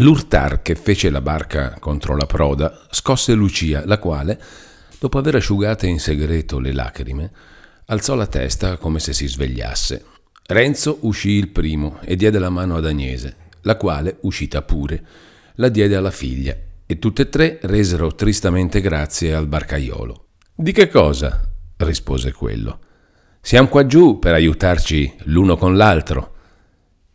L'urtar che fece la barca contro la proda scosse Lucia, la quale, dopo aver asciugate in segreto le lacrime, alzò la testa come se si svegliasse. Renzo uscì il primo e diede la mano ad Agnese, la quale, uscita pure, la diede alla figlia, e tutte e tre resero tristamente grazie al barcaiolo. Di che cosa? rispose quello. Siamo qua giù per aiutarci l'uno con l'altro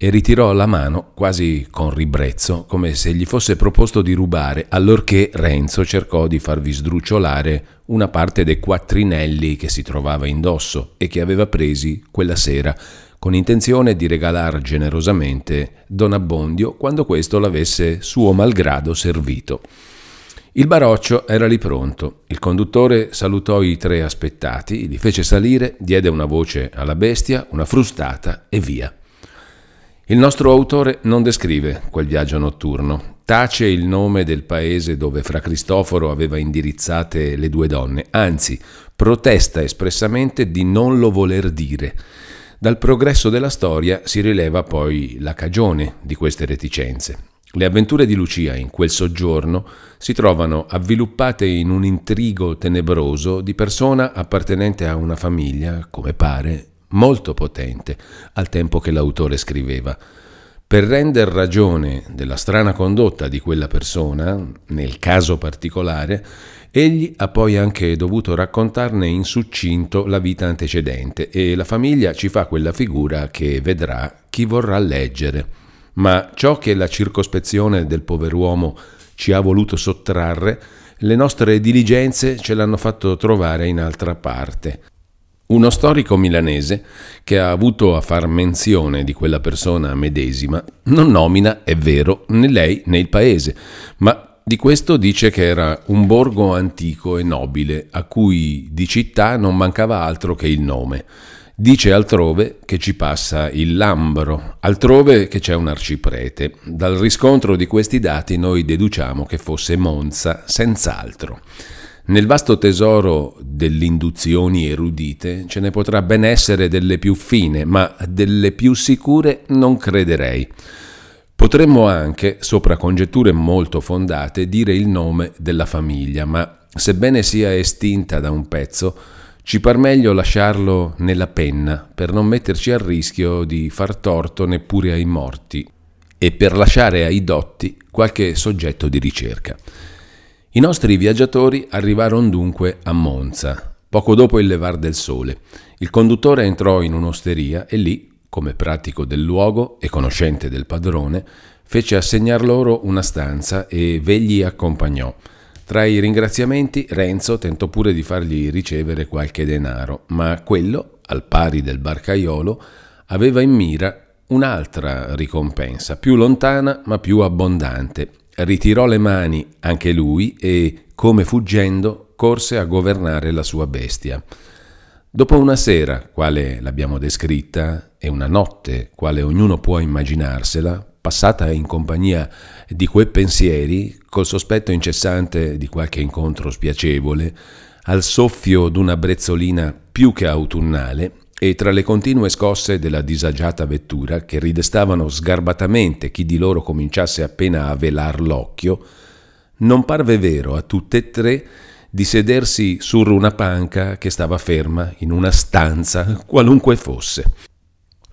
e ritirò la mano quasi con ribrezzo, come se gli fosse proposto di rubare, allorché Renzo cercò di farvi sdrucciolare una parte dei quattrinelli che si trovava indosso e che aveva presi quella sera, con intenzione di regalar generosamente Don Abbondio quando questo l'avesse suo malgrado servito. Il baroccio era lì pronto. Il conduttore salutò i tre aspettati, li fece salire, diede una voce alla bestia, una frustata e via. Il nostro autore non descrive quel viaggio notturno, tace il nome del paese dove fra Cristoforo aveva indirizzate le due donne, anzi protesta espressamente di non lo voler dire. Dal progresso della storia si rileva poi la cagione di queste reticenze. Le avventure di Lucia in quel soggiorno si trovano avviluppate in un intrigo tenebroso di persona appartenente a una famiglia, come pare, molto potente al tempo che l'autore scriveva. Per render ragione della strana condotta di quella persona, nel caso particolare, egli ha poi anche dovuto raccontarne in succinto la vita antecedente e la famiglia ci fa quella figura che vedrà chi vorrà leggere. Ma ciò che la circospezione del pover'uomo ci ha voluto sottrarre, le nostre diligenze ce l'hanno fatto trovare in altra parte. Uno storico milanese che ha avuto a far menzione di quella persona medesima non nomina, è vero, né lei né il paese, ma di questo dice che era un borgo antico e nobile, a cui di città non mancava altro che il nome. Dice altrove che ci passa il Lambro, altrove che c'è un arciprete. Dal riscontro di questi dati noi deduciamo che fosse Monza, senz'altro. Nel vasto tesoro delle induzioni erudite ce ne potrà ben essere delle più fine, ma delle più sicure non crederei. Potremmo anche, sopra congetture molto fondate, dire il nome della famiglia, ma sebbene sia estinta da un pezzo, ci par meglio lasciarlo nella penna per non metterci a rischio di far torto neppure ai morti e per lasciare ai dotti qualche soggetto di ricerca. I nostri viaggiatori arrivarono dunque a Monza, poco dopo il levar del sole. Il conduttore entrò in un'osteria e lì, come pratico del luogo e conoscente del padrone, fece assegnar loro una stanza e vegli accompagnò. Tra i ringraziamenti Renzo tentò pure di fargli ricevere qualche denaro, ma quello, al pari del barcaiolo, aveva in mira un'altra ricompensa, più lontana ma più abbondante, ritirò le mani anche lui e, come fuggendo, corse a governare la sua bestia. Dopo una sera, quale l'abbiamo descritta, e una notte, quale ognuno può immaginarsela, passata in compagnia di quei pensieri, col sospetto incessante di qualche incontro spiacevole, al soffio d'una brezzolina più che autunnale, e tra le continue scosse della disagiata vettura, che ridestavano sgarbatamente chi di loro cominciasse appena a velar l'occhio, non parve vero a tutte e tre di sedersi su una panca che stava ferma in una stanza, qualunque fosse.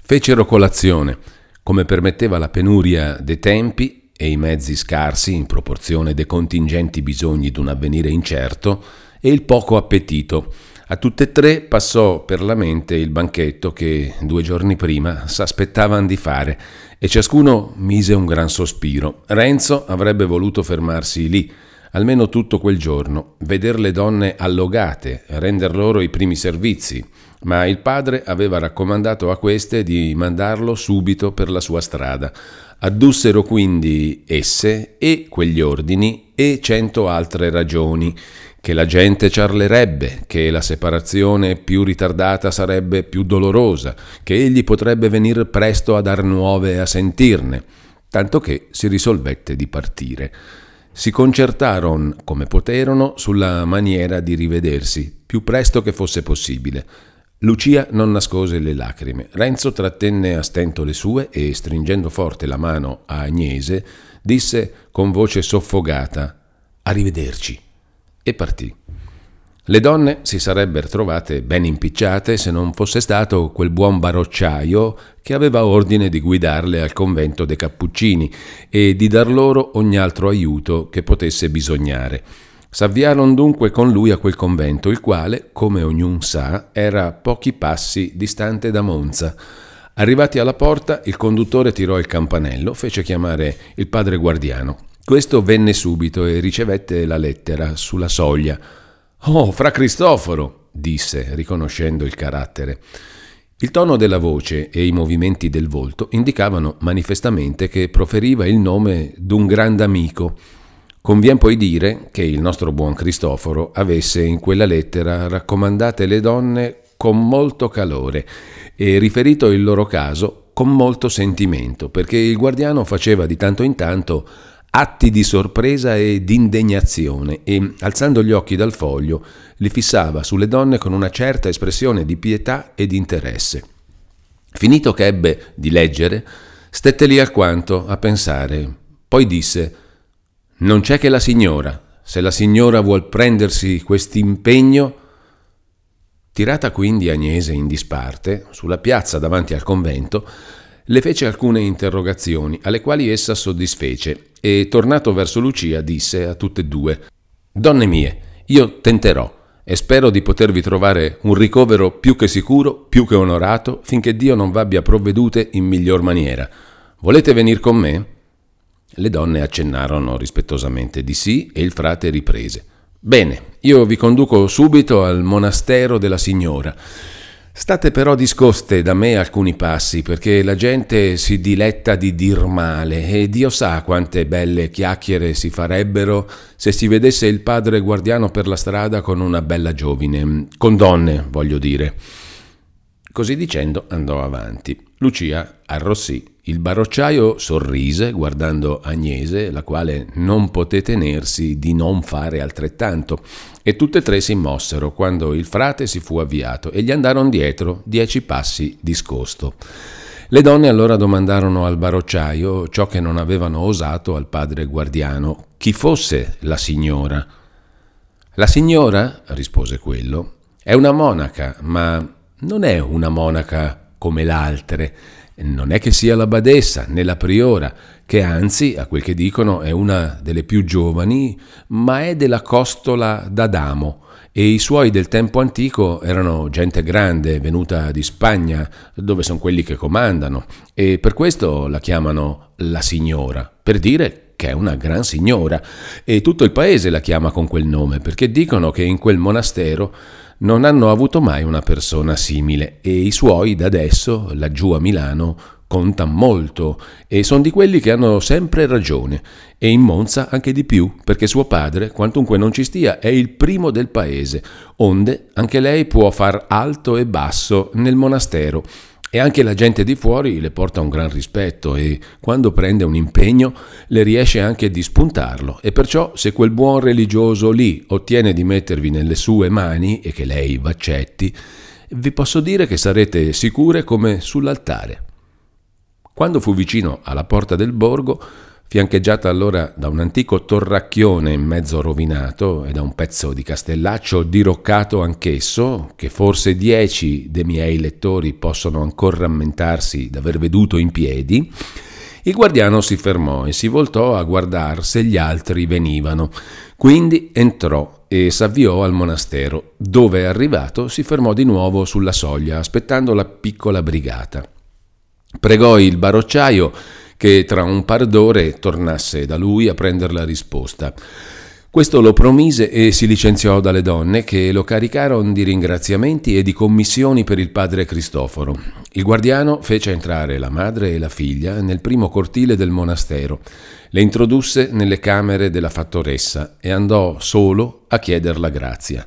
Fecero colazione, come permetteva la penuria dei tempi e i mezzi scarsi in proporzione dei contingenti bisogni d'un avvenire incerto e il poco appetito, a tutte e tre passò per la mente il banchetto che due giorni prima s'aspettavano di fare e ciascuno mise un gran sospiro. Renzo avrebbe voluto fermarsi lì, almeno tutto quel giorno, veder le donne allogate, render loro i primi servizi, ma il padre aveva raccomandato a queste di mandarlo subito per la sua strada. Addussero quindi esse e quegli ordini e cento altre ragioni che la gente ciarlerebbe, che la separazione più ritardata sarebbe più dolorosa, che egli potrebbe venir presto a dar nuove a sentirne, tanto che si risolvette di partire. Si concertarono come poterono sulla maniera di rivedersi, più presto che fosse possibile. Lucia non nascose le lacrime. Renzo trattenne a stento le sue e, stringendo forte la mano a Agnese, disse con voce soffogata Arrivederci e partì. Le donne si sarebbero trovate ben impicciate se non fosse stato quel buon barocciaio che aveva ordine di guidarle al convento dei Cappuccini e di dar loro ogni altro aiuto che potesse bisognare. S'avviarono dunque con lui a quel convento, il quale, come ognun sa, era pochi passi distante da Monza. Arrivati alla porta, il conduttore tirò il campanello, fece chiamare il padre guardiano. Questo venne subito e ricevette la lettera sulla soglia. Oh, fra Cristoforo, disse, riconoscendo il carattere. Il tono della voce e i movimenti del volto indicavano manifestamente che proferiva il nome d'un grande amico. Convien poi dire che il nostro buon Cristoforo avesse in quella lettera raccomandate le donne con molto calore e riferito il loro caso con molto sentimento, perché il guardiano faceva di tanto in tanto atti di sorpresa e d'indegnazione e, alzando gli occhi dal foglio, li fissava sulle donne con una certa espressione di pietà e di interesse. Finito che ebbe di leggere, stette lì alquanto a pensare, poi disse Non c'è che la signora, se la signora vuol prendersi quest'impegno. Tirata quindi Agnese in disparte, sulla piazza davanti al convento, le fece alcune interrogazioni, alle quali essa soddisfece, e tornato verso Lucia disse a tutte e due Donne mie, io tenterò e spero di potervi trovare un ricovero più che sicuro, più che onorato, finché Dio non v'abbia provvedute in miglior maniera. Volete venire con me? Le donne accennarono rispettosamente di sì e il frate riprese. Bene, io vi conduco subito al monastero della signora. State però discoste da me alcuni passi, perché la gente si diletta di dir male e Dio sa quante belle chiacchiere si farebbero se si vedesse il padre guardiano per la strada con una bella giovine, con donne, voglio dire. Così dicendo andò avanti. Lucia arrossì. Il barocciaio sorrise guardando Agnese, la quale non poté tenersi di non fare altrettanto, e tutte e tre si mossero quando il frate si fu avviato e gli andarono dietro dieci passi discosto. Le donne allora domandarono al barocciaio ciò che non avevano osato al padre guardiano, chi fosse la signora. La signora, rispose quello, è una monaca, ma non è una monaca come le altre, non è che sia la badessa né la priora, che anzi, a quel che dicono, è una delle più giovani, ma è della costola d'Adamo, e i suoi del tempo antico erano gente grande, venuta di Spagna, dove sono quelli che comandano, e per questo la chiamano la signora, per dire che è una gran signora, e tutto il paese la chiama con quel nome, perché dicono che in quel monastero non hanno avuto mai una persona simile e i suoi da adesso, laggiù a Milano, contano molto e sono di quelli che hanno sempre ragione e in Monza anche di più perché suo padre, quantunque non ci stia, è il primo del paese, onde anche lei può far alto e basso nel monastero e anche la gente di fuori le porta un gran rispetto e quando prende un impegno le riesce anche di spuntarlo e perciò se quel buon religioso lì ottiene di mettervi nelle sue mani e che lei v'accetti, vi posso dire che sarete sicure come sull'altare. Quando fu vicino alla porta del borgo, fiancheggiata allora da un antico torracchione mezzo rovinato e da un pezzo di castellaccio diroccato anch'esso, che forse dieci dei miei lettori possono ancora rammentarsi d'aver veduto in piedi, il guardiano si fermò e si voltò a guardare se gli altri venivano. Quindi entrò e s'avviò al monastero, dove arrivato si fermò di nuovo sulla soglia, aspettando la piccola brigata. Pregò il barocciaio che tra un par d'ore tornasse da lui a prendere la risposta. Questo lo promise e si licenziò dalle donne che lo caricarono di ringraziamenti e di commissioni per il padre Cristoforo. Il guardiano fece entrare la madre e la figlia nel primo cortile del monastero, le introdusse nelle camere della fattoressa e andò solo a chieder la grazia.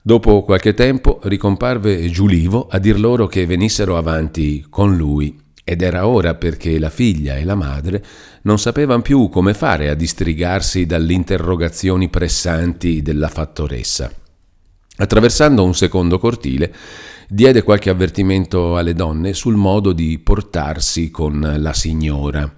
Dopo qualche tempo ricomparve Giulivo a dir loro che venissero avanti con lui ed era ora perché la figlia e la madre non sapevano più come fare a distrigarsi dalle interrogazioni pressanti della fattoressa. Attraversando un secondo cortile, diede qualche avvertimento alle donne sul modo di portarsi con la signora.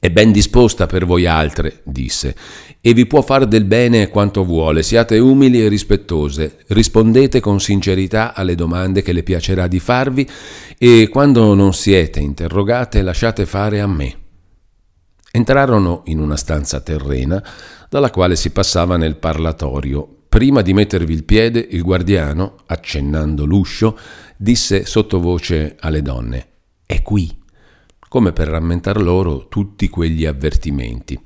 È ben disposta per voi altre, disse, e vi può far del bene quanto vuole. Siate umili e rispettose, rispondete con sincerità alle domande che le piacerà di farvi e quando non siete interrogate lasciate fare a me. Entrarono in una stanza terrena dalla quale si passava nel parlatorio. Prima di mettervi il piede, il guardiano, accennando l'uscio, disse sottovoce alle donne: È qui come per rammentar loro tutti quegli avvertimenti.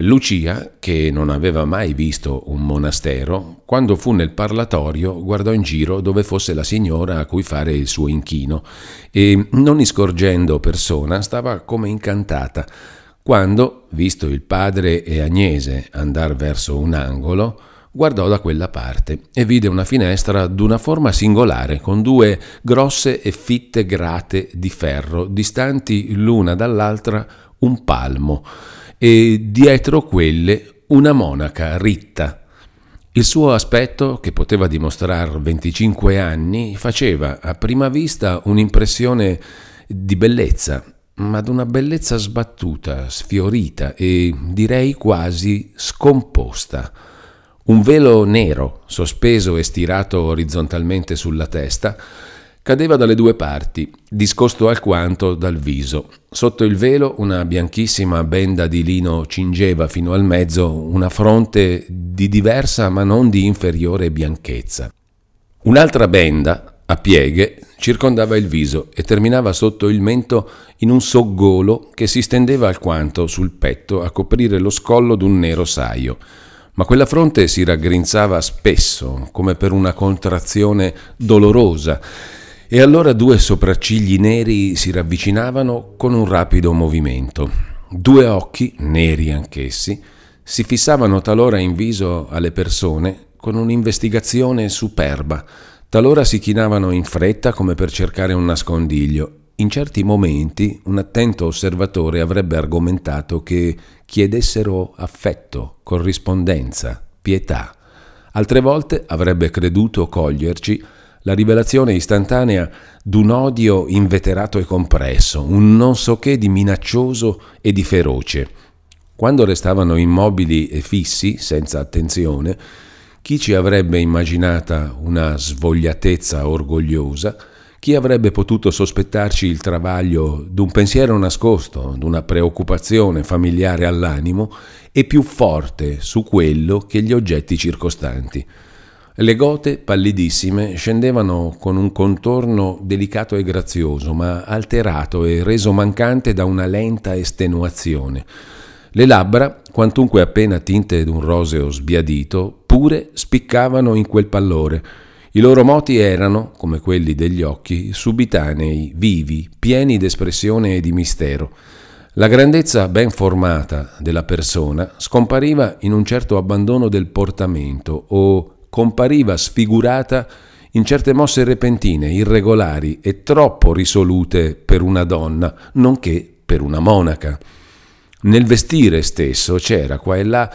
Lucia, che non aveva mai visto un monastero, quando fu nel parlatorio guardò in giro dove fosse la signora a cui fare il suo inchino e, non iscorgendo persona, stava come incantata, quando, visto il padre e Agnese andar verso un angolo, guardò da quella parte e vide una finestra d'una forma singolare, con due grosse e fitte grate di ferro, distanti l'una dall'altra un palmo, e dietro quelle una monaca ritta. Il suo aspetto, che poteva dimostrare 25 anni, faceva a prima vista un'impressione di bellezza, ma d'una bellezza sbattuta, sfiorita e direi quasi scomposta. Un velo nero, sospeso e stirato orizzontalmente sulla testa, cadeva dalle due parti, discosto alquanto dal viso. Sotto il velo una bianchissima benda di lino cingeva fino al mezzo una fronte di diversa ma non di inferiore bianchezza. Un'altra benda, a pieghe, circondava il viso e terminava sotto il mento in un soggolo che si stendeva alquanto sul petto a coprire lo scollo d'un nero saio ma quella fronte si raggrinzava spesso, come per una contrazione dolorosa, e allora due sopraccigli neri si ravvicinavano con un rapido movimento. Due occhi, neri anch'essi, si fissavano talora in viso alle persone con un'investigazione superba, talora si chinavano in fretta come per cercare un nascondiglio in certi momenti un attento osservatore avrebbe argomentato che chiedessero affetto, corrispondenza, pietà. Altre volte avrebbe creduto coglierci la rivelazione istantanea d'un odio inveterato e compresso, un non so che di minaccioso e di feroce. Quando restavano immobili e fissi, senza attenzione, chi ci avrebbe immaginata una svogliatezza orgogliosa, chi avrebbe potuto sospettarci il travaglio d'un pensiero nascosto, d'una preoccupazione familiare all'animo e più forte su quello che gli oggetti circostanti? Le gote, pallidissime, scendevano con un contorno delicato e grazioso, ma alterato e reso mancante da una lenta estenuazione. Le labbra, quantunque appena tinte d'un roseo sbiadito, pure spiccavano in quel pallore, i loro moti erano, come quelli degli occhi, subitanei, vivi, pieni d'espressione e di mistero. La grandezza ben formata della persona scompariva in un certo abbandono del portamento o compariva sfigurata in certe mosse repentine, irregolari e troppo risolute per una donna, nonché per una monaca. Nel vestire stesso c'era qua e là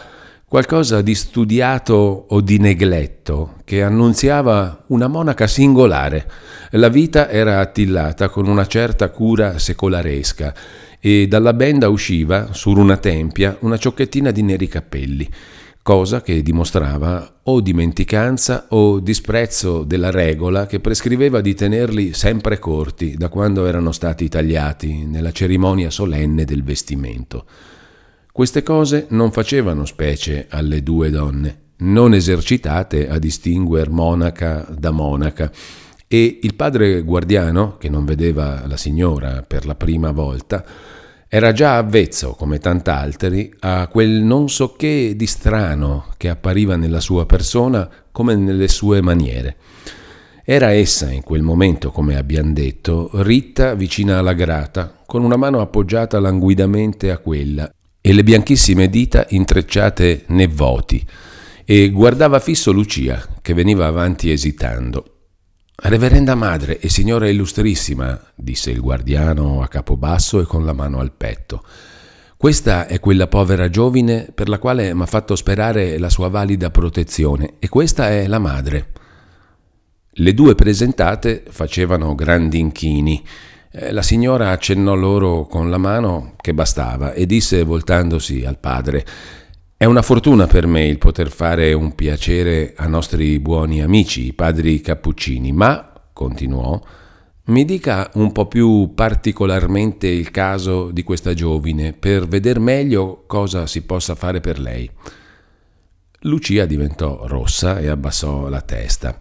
qualcosa di studiato o di negletto che annunziava una monaca singolare. La vita era attillata con una certa cura secolaresca e dalla benda usciva, sur una tempia, una ciocchettina di neri capelli, cosa che dimostrava o dimenticanza o disprezzo della regola che prescriveva di tenerli sempre corti da quando erano stati tagliati nella cerimonia solenne del vestimento. Queste cose non facevano specie alle due donne, non esercitate a distinguer monaca da monaca, e il padre guardiano, che non vedeva la signora per la prima volta, era già avvezzo, come tant'altri, a quel non so che di strano che appariva nella sua persona come nelle sue maniere. Era essa in quel momento, come abbiamo detto, ritta vicina alla grata, con una mano appoggiata languidamente a quella e le bianchissime dita intrecciate nei voti, e guardava fisso Lucia, che veniva avanti esitando. Reverenda madre e signora illustrissima, disse il guardiano a capo basso e con la mano al petto. Questa è quella povera giovine per la quale m'ha fatto sperare la sua valida protezione, e questa è la madre. Le due presentate facevano grandi inchini. Eh, la signora accennò loro con la mano che bastava e disse voltandosi al padre È una fortuna per me il poter fare un piacere a nostri buoni amici, i padri cappuccini, ma, continuò, mi dica un po' più particolarmente il caso di questa giovine per veder meglio cosa si possa fare per lei. Lucia diventò rossa e abbassò la testa.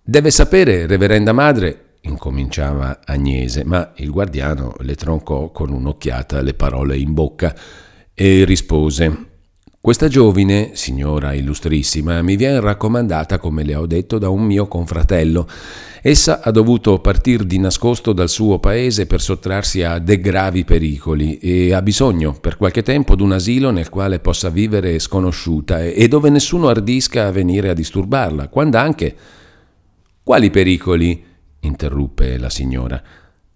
Deve sapere, reverenda madre, incominciava Agnese, ma il guardiano le troncò con un'occhiata le parole in bocca e rispose questa giovine, signora illustrissima, mi viene raccomandata, come le ho detto, da un mio confratello. Essa ha dovuto partir di nascosto dal suo paese per sottrarsi a de gravi pericoli e ha bisogno per qualche tempo d'un asilo nel quale possa vivere sconosciuta e dove nessuno ardisca a venire a disturbarla, quando anche... Quali pericoli? Interruppe la signora.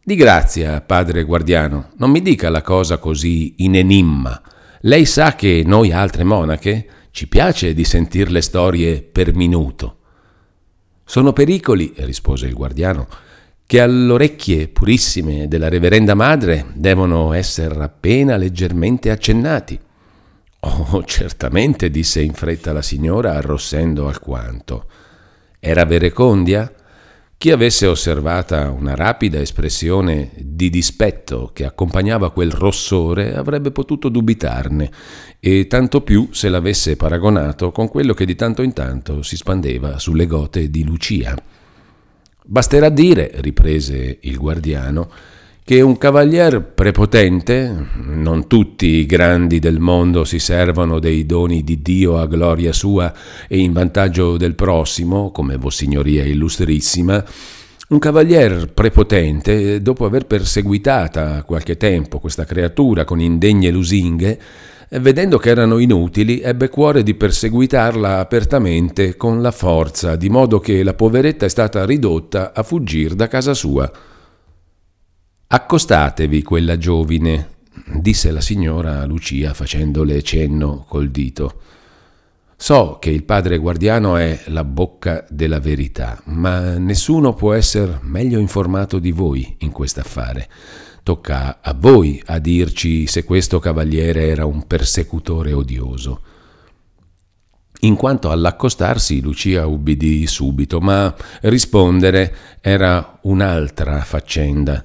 Di grazia, padre guardiano, non mi dica la cosa così in enimma. Lei sa che noi altre monache ci piace di sentir le storie per minuto. Sono pericoli, rispose il guardiano, che alle orecchie purissime della reverenda madre devono essere appena leggermente accennati. Oh, certamente, disse in fretta la signora, arrossendo alquanto. Era verecondia? Chi avesse osservata una rapida espressione di dispetto che accompagnava quel rossore avrebbe potuto dubitarne, e tanto più se l'avesse paragonato con quello che di tanto in tanto si spandeva sulle gote di Lucia. Basterà dire, riprese il guardiano, che un cavalier prepotente, non tutti i grandi del mondo si servono dei doni di Dio a gloria sua e in vantaggio del prossimo, come Vossignoria illustrissima, un cavalier prepotente, dopo aver perseguitata qualche tempo questa creatura con indegne lusinghe, vedendo che erano inutili, ebbe cuore di perseguitarla apertamente con la forza, di modo che la poveretta è stata ridotta a fuggire da casa sua. Accostatevi quella giovine, disse la signora a Lucia facendole cenno col dito. So che il padre guardiano è la bocca della verità, ma nessuno può essere meglio informato di voi in quest'affare. Tocca a voi a dirci se questo cavaliere era un persecutore odioso. In quanto all'accostarsi, Lucia ubbidì subito, ma rispondere era un'altra faccenda.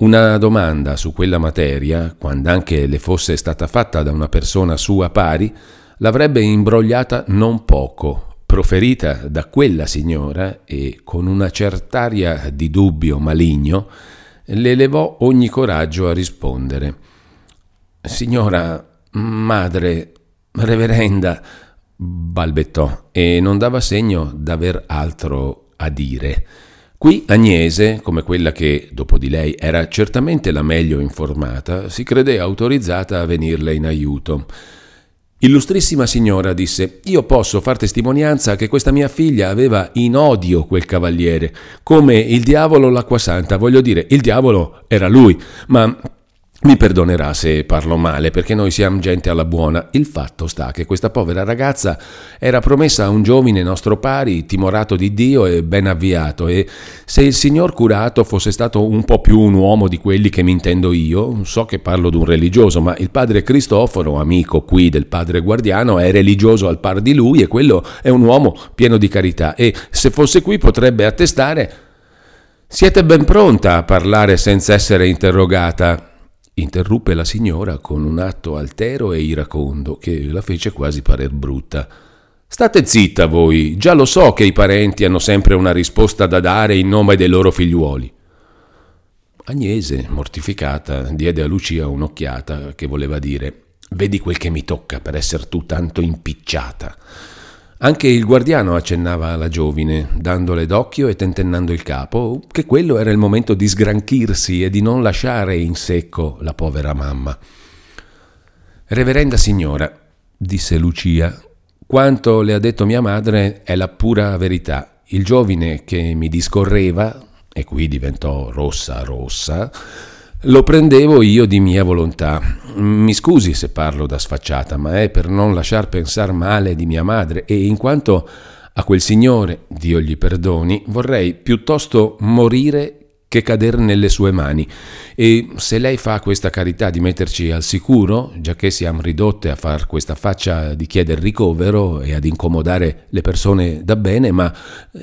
Una domanda su quella materia, quando anche le fosse stata fatta da una persona sua pari, l'avrebbe imbrogliata non poco, proferita da quella signora e con una cert'aria di dubbio maligno, le levò ogni coraggio a rispondere. Signora, madre, reverenda, balbettò e non dava segno d'aver altro a dire. Qui Agnese, come quella che, dopo di lei, era certamente la meglio informata, si credé autorizzata a venirle in aiuto. Illustrissima signora, disse, io posso far testimonianza che questa mia figlia aveva in odio quel cavaliere, come il diavolo l'acqua santa, voglio dire, il diavolo era lui, ma mi perdonerà se parlo male, perché noi siamo gente alla buona. Il fatto sta che questa povera ragazza era promessa a un giovine nostro pari, timorato di Dio e ben avviato, e se il signor curato fosse stato un po' più un uomo di quelli che mi intendo io, so che parlo d'un religioso, ma il padre Cristoforo, amico qui del padre guardiano, è religioso al par di lui e quello è un uomo pieno di carità, e se fosse qui potrebbe attestare... Siete ben pronta a parlare senza essere interrogata, interruppe la signora con un atto altero e iracondo che la fece quasi parer brutta. State zitta voi, già lo so che i parenti hanno sempre una risposta da dare in nome dei loro figliuoli. Agnese, mortificata, diede a Lucia un'occhiata che voleva dire Vedi quel che mi tocca per essere tu tanto impicciata. Anche il guardiano accennava alla giovine, dandole d'occhio e tentennando il capo, che quello era il momento di sgranchirsi e di non lasciare in secco la povera mamma. Reverenda signora, disse Lucia, quanto le ha detto mia madre è la pura verità. Il giovine che mi discorreva, e qui diventò rossa rossa, lo prendevo io di mia volontà. Mi scusi se parlo da sfacciata, ma è per non lasciar pensare male di mia madre e in quanto A quel signore, Dio gli perdoni, vorrei piuttosto morire che cadere nelle sue mani. E se lei fa questa carità di metterci al sicuro, già che siamo ridotte a far questa faccia di chiedere ricovero e ad incomodare le persone da bene, ma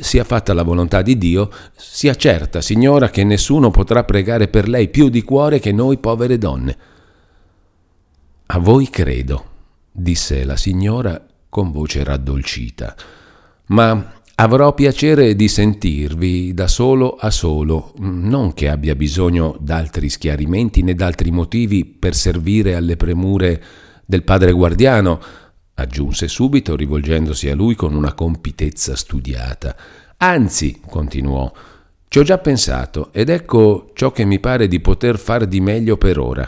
sia fatta la volontà di Dio, sia certa, signora, che nessuno potrà pregare per lei più di cuore che noi povere donne. A voi credo, disse la signora con voce raddolcita, ma Avrò piacere di sentirvi da solo a solo, non che abbia bisogno d'altri schiarimenti né d'altri motivi per servire alle premure del padre guardiano, aggiunse subito rivolgendosi a lui con una compitezza studiata. Anzi, continuò, ci ho già pensato ed ecco ciò che mi pare di poter far di meglio per ora.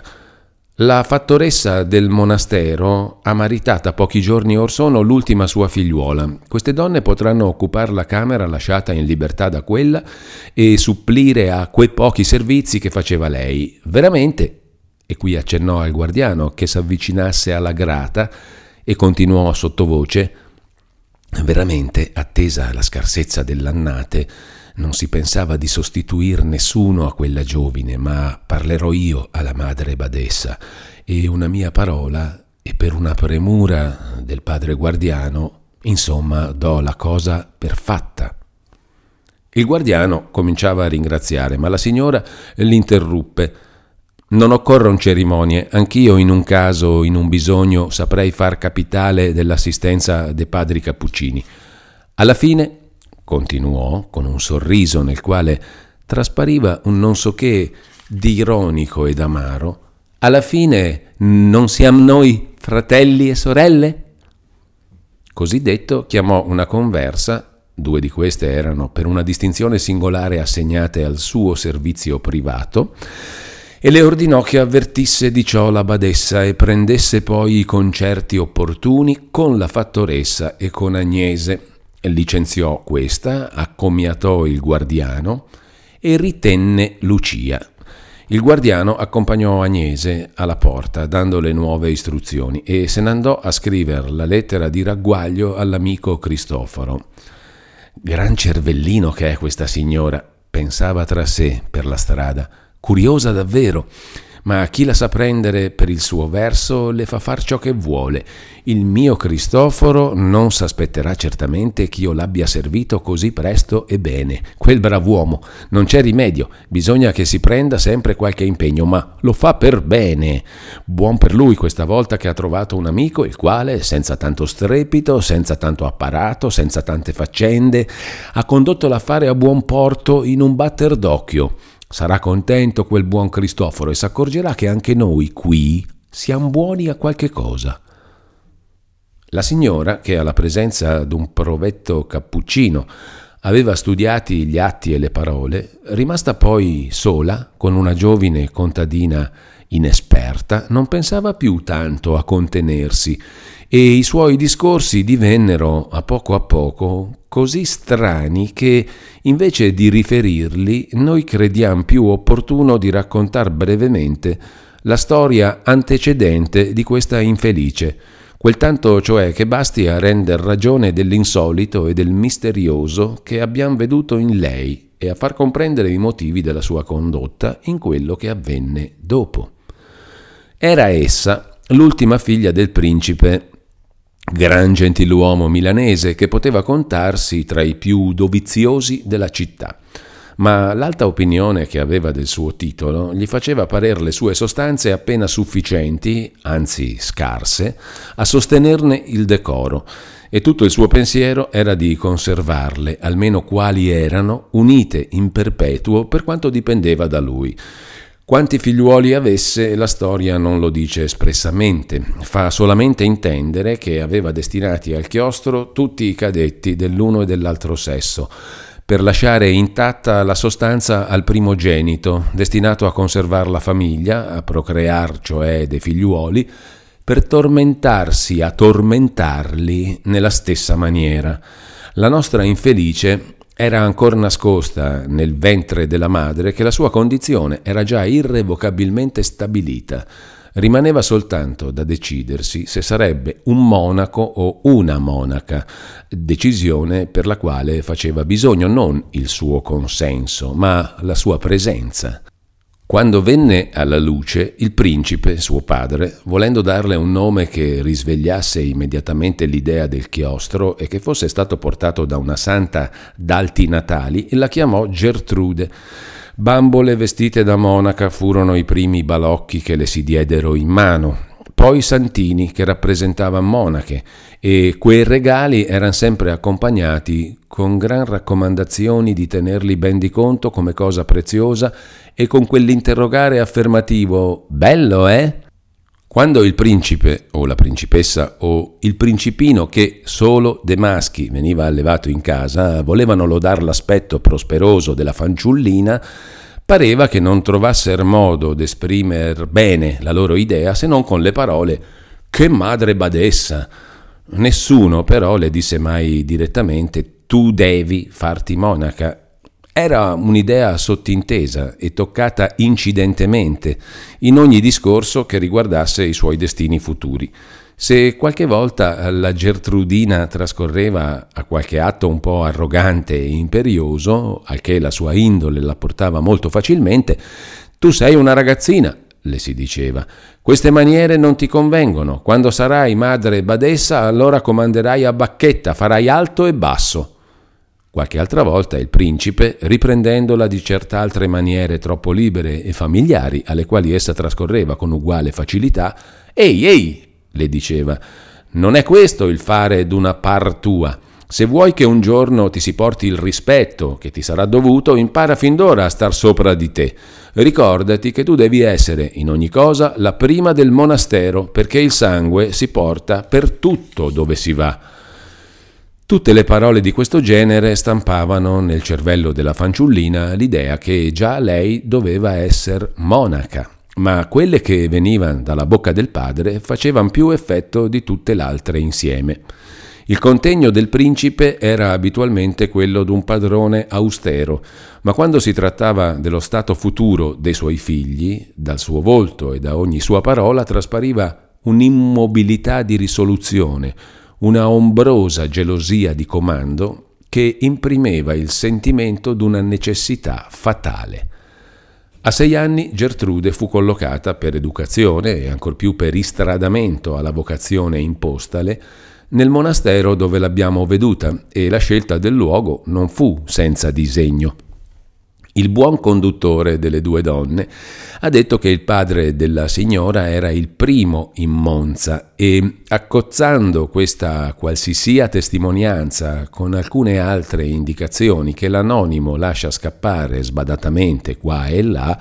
La fattoressa del monastero ha maritata pochi giorni or sono l'ultima sua figliuola. Queste donne potranno occupare la camera lasciata in libertà da quella e supplire a quei pochi servizi che faceva lei. Veramente, e qui accennò al guardiano che s'avvicinasse alla grata e continuò sottovoce, veramente, attesa la scarsezza dell'annate, non si pensava di sostituir nessuno a quella giovine, ma parlerò io alla madre badessa e una mia parola e per una premura del padre guardiano, insomma, do la cosa per fatta. Il guardiano cominciava a ringraziare, ma la signora l'interruppe. Non occorrono cerimonie, anch'io in un caso, in un bisogno, saprei far capitale dell'assistenza dei padri cappuccini. Alla fine continuò con un sorriso nel quale traspariva un non so che di ironico ed amaro, alla fine non siamo noi fratelli e sorelle? Così detto chiamò una conversa, due di queste erano per una distinzione singolare assegnate al suo servizio privato, e le ordinò che avvertisse di ciò la badessa e prendesse poi i concerti opportuni con la fattoressa e con Agnese, licenziò questa, accomiatò il guardiano e ritenne Lucia. Il guardiano accompagnò Agnese alla porta, dandole nuove istruzioni, e se ne andò a scrivere la lettera di ragguaglio all'amico Cristoforo. Gran cervellino che è questa signora, pensava tra sé per la strada, curiosa davvero ma chi la sa prendere per il suo verso le fa far ciò che vuole. Il mio Cristoforo non s'aspetterà certamente che io l'abbia servito così presto e bene. Quel brav'uomo, non c'è rimedio, bisogna che si prenda sempre qualche impegno, ma lo fa per bene. Buon per lui questa volta che ha trovato un amico il quale, senza tanto strepito, senza tanto apparato, senza tante faccende, ha condotto l'affare a buon porto in un batter d'occhio. Sarà contento quel buon Cristoforo e s'accorgerà che anche noi qui siamo buoni a qualche cosa. La signora, che alla presenza d'un provetto cappuccino aveva studiati gli atti e le parole, rimasta poi sola con una giovine contadina inesperta, non pensava più tanto a contenersi e i suoi discorsi divennero a poco a poco così strani che invece di riferirli noi crediamo più opportuno di raccontare brevemente la storia antecedente di questa infelice, quel tanto cioè che basti a render ragione dell'insolito e del misterioso che abbiamo veduto in lei e a far comprendere i motivi della sua condotta in quello che avvenne dopo. Era essa l'ultima figlia del principe gran gentiluomo milanese che poteva contarsi tra i più doviziosi della città. Ma l'alta opinione che aveva del suo titolo gli faceva parere le sue sostanze appena sufficienti, anzi scarse, a sostenerne il decoro, e tutto il suo pensiero era di conservarle, almeno quali erano, unite in perpetuo per quanto dipendeva da lui quanti figliuoli avesse la storia non lo dice espressamente, fa solamente intendere che aveva destinati al chiostro tutti i cadetti dell'uno e dell'altro sesso, per lasciare intatta la sostanza al primogenito, destinato a conservare la famiglia, a procrear cioè dei figliuoli, per tormentarsi a tormentarli nella stessa maniera. La nostra infelice era ancora nascosta nel ventre della madre che la sua condizione era già irrevocabilmente stabilita. Rimaneva soltanto da decidersi se sarebbe un monaco o una monaca, decisione per la quale faceva bisogno non il suo consenso, ma la sua presenza. Quando venne alla luce, il principe, suo padre, volendo darle un nome che risvegliasse immediatamente l'idea del chiostro e che fosse stato portato da una santa d'alti natali, la chiamò Gertrude. Bambole vestite da monaca furono i primi balocchi che le si diedero in mano, poi santini che rappresentavano monache e quei regali erano sempre accompagnati con gran raccomandazioni di tenerli ben di conto come cosa preziosa e con quell'interrogare affermativo bello, eh? Quando il principe o la principessa o il principino che solo de maschi veniva allevato in casa volevano lodare l'aspetto prosperoso della fanciullina, pareva che non trovassero modo d'esprimere bene la loro idea se non con le parole che madre badessa. Nessuno però le disse mai direttamente tu devi farti monaca era un'idea sottintesa e toccata incidentemente in ogni discorso che riguardasse i suoi destini futuri. Se qualche volta la Gertrudina trascorreva a qualche atto un po' arrogante e imperioso, al che la sua indole la portava molto facilmente, tu sei una ragazzina, le si diceva. Queste maniere non ti convengono. Quando sarai madre badessa, allora comanderai a bacchetta, farai alto e basso. Qualche altra volta il principe, riprendendola di certe altre maniere troppo libere e familiari, alle quali essa trascorreva con uguale facilità, Ehi, ehi, le diceva, non è questo il fare d'una par tua. Se vuoi che un giorno ti si porti il rispetto che ti sarà dovuto, impara fin d'ora a star sopra di te. Ricordati che tu devi essere, in ogni cosa, la prima del monastero, perché il sangue si porta per tutto dove si va. Tutte le parole di questo genere stampavano nel cervello della fanciullina l'idea che già lei doveva essere monaca, ma quelle che venivano dalla bocca del padre facevano più effetto di tutte le altre insieme. Il contegno del principe era abitualmente quello d'un padrone austero, ma quando si trattava dello stato futuro dei suoi figli, dal suo volto e da ogni sua parola traspariva un'immobilità di risoluzione, una ombrosa gelosia di comando che imprimeva il sentimento d'una necessità fatale. A sei anni Gertrude fu collocata per educazione e ancor più per istradamento alla vocazione impostale nel monastero dove l'abbiamo veduta e la scelta del luogo non fu senza disegno. Il buon conduttore delle due donne ha detto che il padre della signora era il primo in Monza e, accozzando questa qualsisia testimonianza con alcune altre indicazioni che l'anonimo lascia scappare sbadatamente qua e là,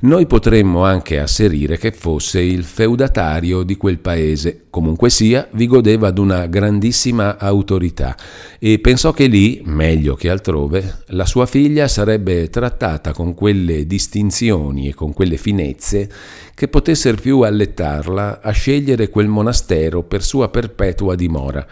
noi potremmo anche asserire che fosse il feudatario di quel paese. Comunque sia, vi godeva d'una grandissima autorità e pensò che lì, meglio che altrove, la sua figlia sarebbe trattata con quelle distinzioni e con quelle finezze che potessero più allettarla a scegliere quel monastero per sua perpetua dimora.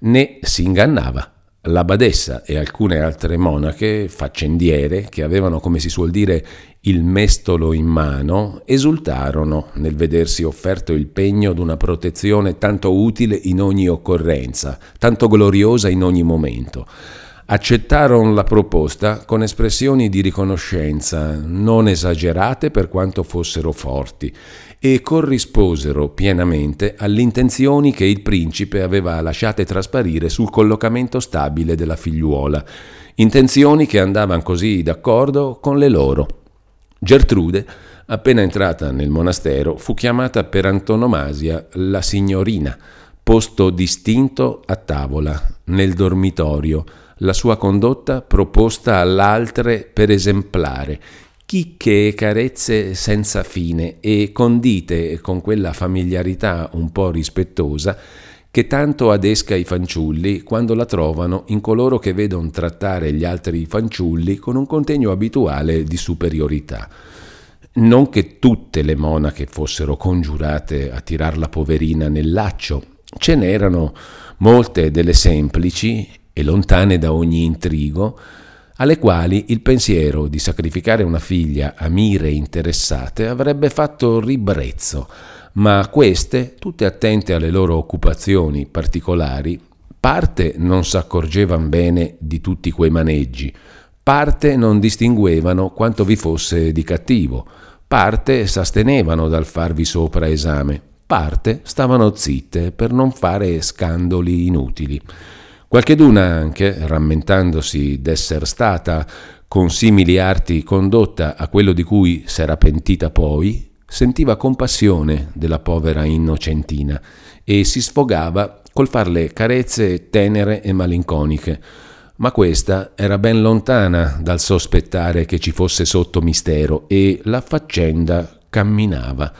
Ne si ingannava. La badessa e alcune altre monache, faccendiere, che avevano, come si suol dire, il mestolo in mano, esultarono nel vedersi offerto il pegno d'una protezione tanto utile in ogni occorrenza, tanto gloriosa in ogni momento. Accettarono la proposta con espressioni di riconoscenza, non esagerate per quanto fossero forti, e corrisposero pienamente alle intenzioni che il principe aveva lasciate trasparire sul collocamento stabile della figliuola, intenzioni che andavano così d'accordo con le loro. Gertrude, appena entrata nel monastero, fu chiamata per antonomasia la signorina, posto distinto a tavola, nel dormitorio, la sua condotta proposta all'altre per esemplare, chicche e carezze senza fine e condite con quella familiarità un po' rispettosa che tanto adesca i fanciulli quando la trovano in coloro che vedono trattare gli altri fanciulli con un contegno abituale di superiorità. Non che tutte le monache fossero congiurate a tirar la poverina nel laccio, ce n'erano molte delle semplici e lontane da ogni intrigo, alle quali il pensiero di sacrificare una figlia a mire interessate avrebbe fatto ribrezzo, ma queste, tutte attente alle loro occupazioni particolari, parte non s'accorgevano bene di tutti quei maneggi, parte non distinguevano quanto vi fosse di cattivo, parte s'astenevano dal farvi sopra esame, parte stavano zitte per non fare scandoli inutili. Qualcheduna anche, rammentandosi d'esser stata con simili arti condotta a quello di cui s'era pentita poi, sentiva compassione della povera innocentina e si sfogava col farle carezze tenere e malinconiche. Ma questa era ben lontana dal sospettare che ci fosse sotto mistero e la faccenda camminava.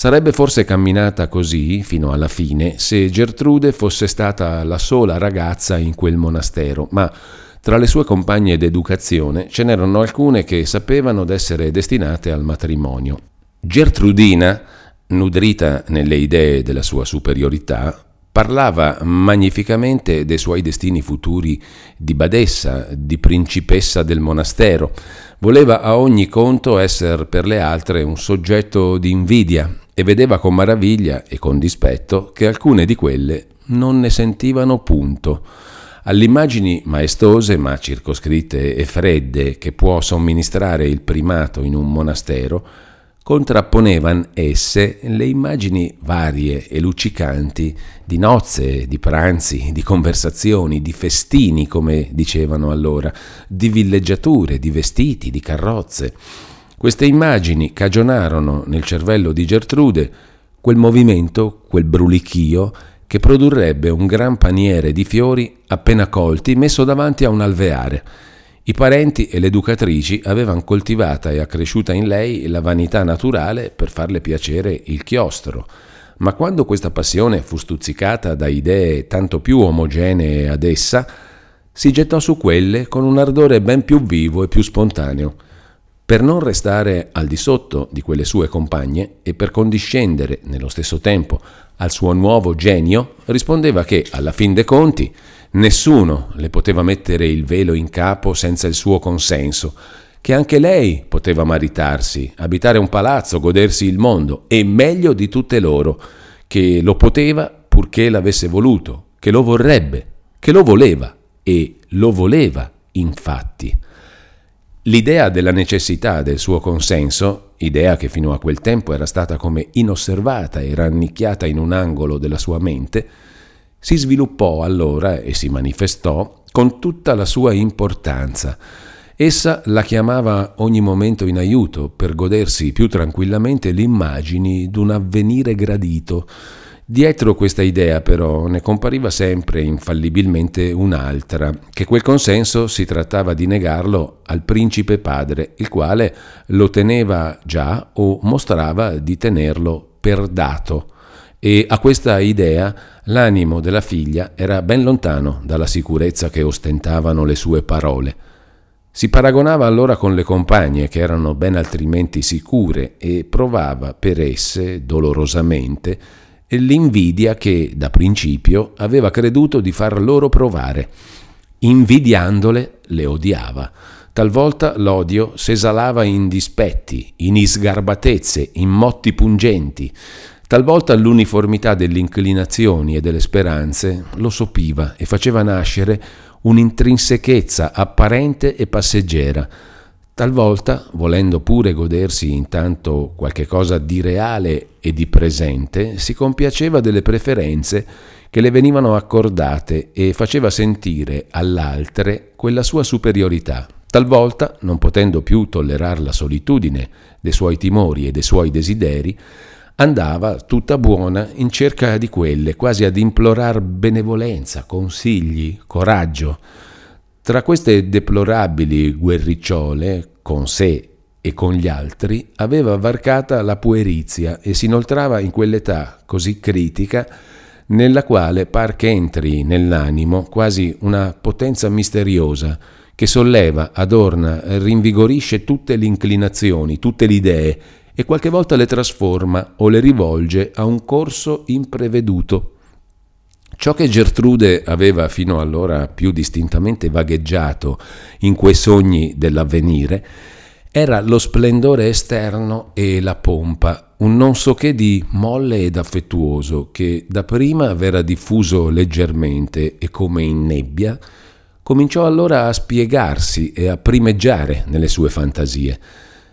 Sarebbe forse camminata così fino alla fine se Gertrude fosse stata la sola ragazza in quel monastero, ma tra le sue compagne d'educazione ce n'erano alcune che sapevano d'essere destinate al matrimonio. Gertrudina, nudrita nelle idee della sua superiorità, parlava magnificamente dei suoi destini futuri di badessa, di principessa del monastero. Voleva a ogni conto essere per le altre un soggetto di invidia e vedeva con maraviglia e con dispetto che alcune di quelle non ne sentivano punto. Alle immagini maestose ma circoscritte e fredde che può somministrare il primato in un monastero, contrapponevano esse le immagini varie e luccicanti di nozze, di pranzi, di conversazioni, di festini, come dicevano allora, di villeggiature, di vestiti, di carrozze. Queste immagini cagionarono nel cervello di Gertrude quel movimento, quel brulichio che produrrebbe un gran paniere di fiori appena colti messo davanti a un alveare. I parenti e le educatrici avevano coltivata e accresciuta in lei la vanità naturale per farle piacere il chiostro. Ma quando questa passione fu stuzzicata da idee tanto più omogenee ad essa, si gettò su quelle con un ardore ben più vivo e più spontaneo. Per non restare al di sotto di quelle sue compagne e per condiscendere nello stesso tempo al suo nuovo genio, rispondeva che, alla fin dei conti, nessuno le poteva mettere il velo in capo senza il suo consenso, che anche lei poteva maritarsi, abitare un palazzo, godersi il mondo, e meglio di tutte loro, che lo poteva purché l'avesse voluto, che lo vorrebbe, che lo voleva, e lo voleva, infatti. L'idea della necessità del suo consenso, idea che fino a quel tempo era stata come inosservata e rannicchiata in un angolo della sua mente, si sviluppò allora e si manifestò con tutta la sua importanza. Essa la chiamava ogni momento in aiuto per godersi più tranquillamente le immagini d'un avvenire gradito, Dietro questa idea però ne compariva sempre infallibilmente un'altra, che quel consenso si trattava di negarlo al principe padre, il quale lo teneva già o mostrava di tenerlo per dato. E a questa idea l'animo della figlia era ben lontano dalla sicurezza che ostentavano le sue parole. Si paragonava allora con le compagne che erano ben altrimenti sicure e provava per esse, dolorosamente, l'invidia che da principio aveva creduto di far loro provare. Invidiandole le odiava. Talvolta l'odio s'esalava in dispetti, in isgarbatezze, in motti pungenti. Talvolta l'uniformità delle inclinazioni e delle speranze lo sopiva e faceva nascere un'intrinsechezza apparente e passeggera, Talvolta, volendo pure godersi intanto qualche cosa di reale e di presente, si compiaceva delle preferenze che le venivano accordate e faceva sentire all'altre quella sua superiorità. Talvolta, non potendo più tollerare la solitudine dei suoi timori e dei suoi desideri, andava tutta buona in cerca di quelle, quasi ad implorar benevolenza, consigli, coraggio, tra queste deplorabili guerricciole, con sé e con gli altri, aveva varcata la puerizia e si inoltrava in quell'età così critica nella quale par che entri nell'animo quasi una potenza misteriosa che solleva, adorna, rinvigorisce tutte le inclinazioni, tutte le idee e qualche volta le trasforma o le rivolge a un corso impreveduto Ciò che Gertrude aveva fino allora più distintamente vagheggiato in quei sogni dell'avvenire era lo splendore esterno e la pompa, un non so che di molle ed affettuoso che dapprima aveva diffuso leggermente e come in nebbia, cominciò allora a spiegarsi e a primeggiare nelle sue fantasie.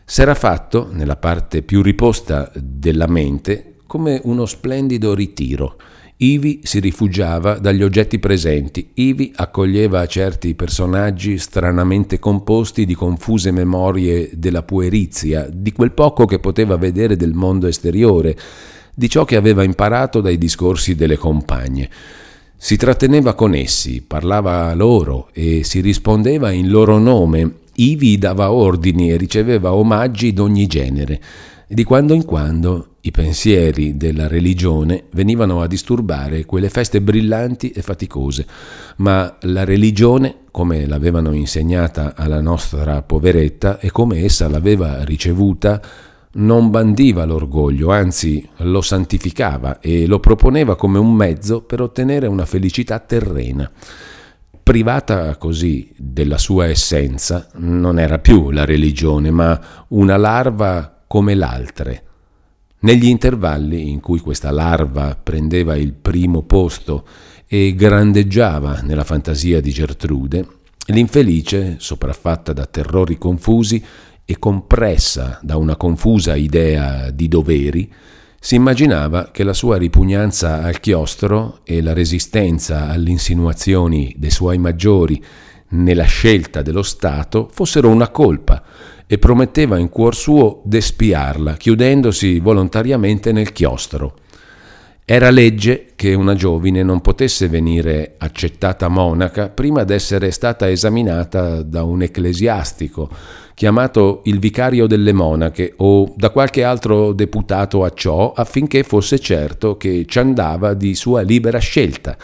S'era fatto, nella parte più riposta della mente, come uno splendido ritiro Ivi si rifugiava dagli oggetti presenti, ivi accoglieva certi personaggi stranamente composti di confuse memorie della puerizia, di quel poco che poteva vedere del mondo esteriore, di ciò che aveva imparato dai discorsi delle compagne. Si tratteneva con essi, parlava loro e si rispondeva in loro nome, ivi dava ordini e riceveva omaggi d'ogni genere. Di quando in quando i pensieri della religione venivano a disturbare quelle feste brillanti e faticose, ma la religione, come l'avevano insegnata alla nostra poveretta e come essa l'aveva ricevuta, non bandiva l'orgoglio, anzi lo santificava e lo proponeva come un mezzo per ottenere una felicità terrena. Privata così della sua essenza, non era più la religione, ma una larva come l'altre, negli intervalli in cui questa larva prendeva il primo posto e grandeggiava nella fantasia di Gertrude, l'infelice, sopraffatta da terrori confusi e compressa da una confusa idea di doveri, si immaginava che la sua ripugnanza al chiostro e la resistenza alle insinuazioni dei suoi maggiori nella scelta dello Stato fossero una colpa e prometteva in cuor suo d'espiarla, chiudendosi volontariamente nel chiostro. Era legge che una giovine non potesse venire accettata monaca prima d'essere stata esaminata da un ecclesiastico, chiamato il vicario delle monache o da qualche altro deputato a ciò affinché fosse certo che ci andava di sua libera scelta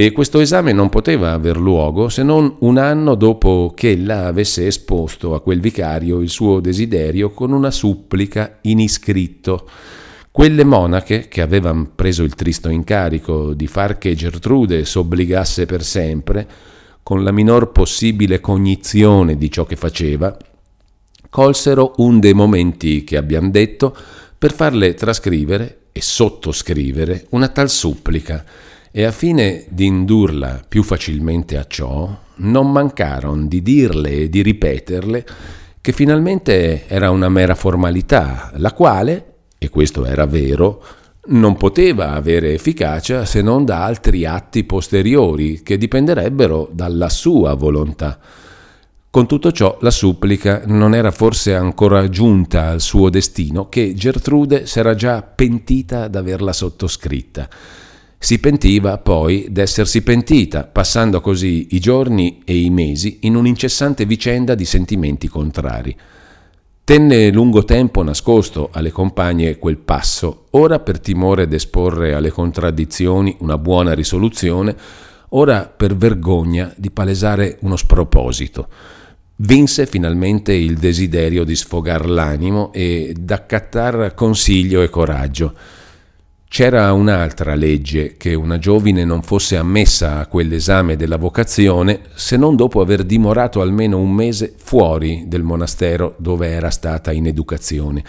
e questo esame non poteva aver luogo se non un anno dopo che ella avesse esposto a quel vicario il suo desiderio con una supplica in iscritto. Quelle monache, che avevano preso il tristo incarico di far che Gertrude s'obbligasse per sempre, con la minor possibile cognizione di ciò che faceva, colsero un dei momenti che abbiamo detto per farle trascrivere e sottoscrivere una tal supplica e a fine di indurla più facilmente a ciò, non mancarono di dirle e di ripeterle che finalmente era una mera formalità, la quale, e questo era vero, non poteva avere efficacia se non da altri atti posteriori che dipenderebbero dalla sua volontà. Con tutto ciò la supplica non era forse ancora giunta al suo destino che Gertrude s'era già pentita d'averla sottoscritta. Si pentiva poi d'essersi pentita, passando così i giorni e i mesi in un'incessante vicenda di sentimenti contrari. Tenne lungo tempo nascosto alle compagne quel passo, ora per timore d'esporre alle contraddizioni una buona risoluzione, ora per vergogna di palesare uno sproposito. Vinse finalmente il desiderio di sfogar l'animo e d'accattar consiglio e coraggio. C'era un'altra legge che una giovine non fosse ammessa a quell'esame della vocazione se non dopo aver dimorato almeno un mese fuori del monastero dove era stata in educazione.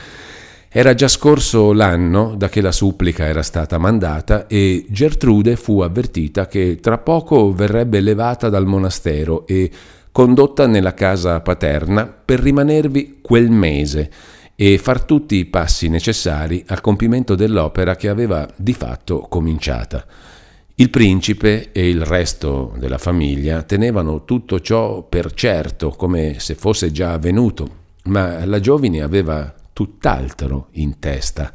Era già scorso l'anno da che la supplica era stata mandata e Gertrude fu avvertita che tra poco verrebbe levata dal monastero e condotta nella casa paterna per rimanervi quel mese e far tutti i passi necessari al compimento dell'opera che aveva di fatto cominciata. Il principe e il resto della famiglia tenevano tutto ciò per certo, come se fosse già avvenuto, ma la giovine aveva tutt'altro in testa.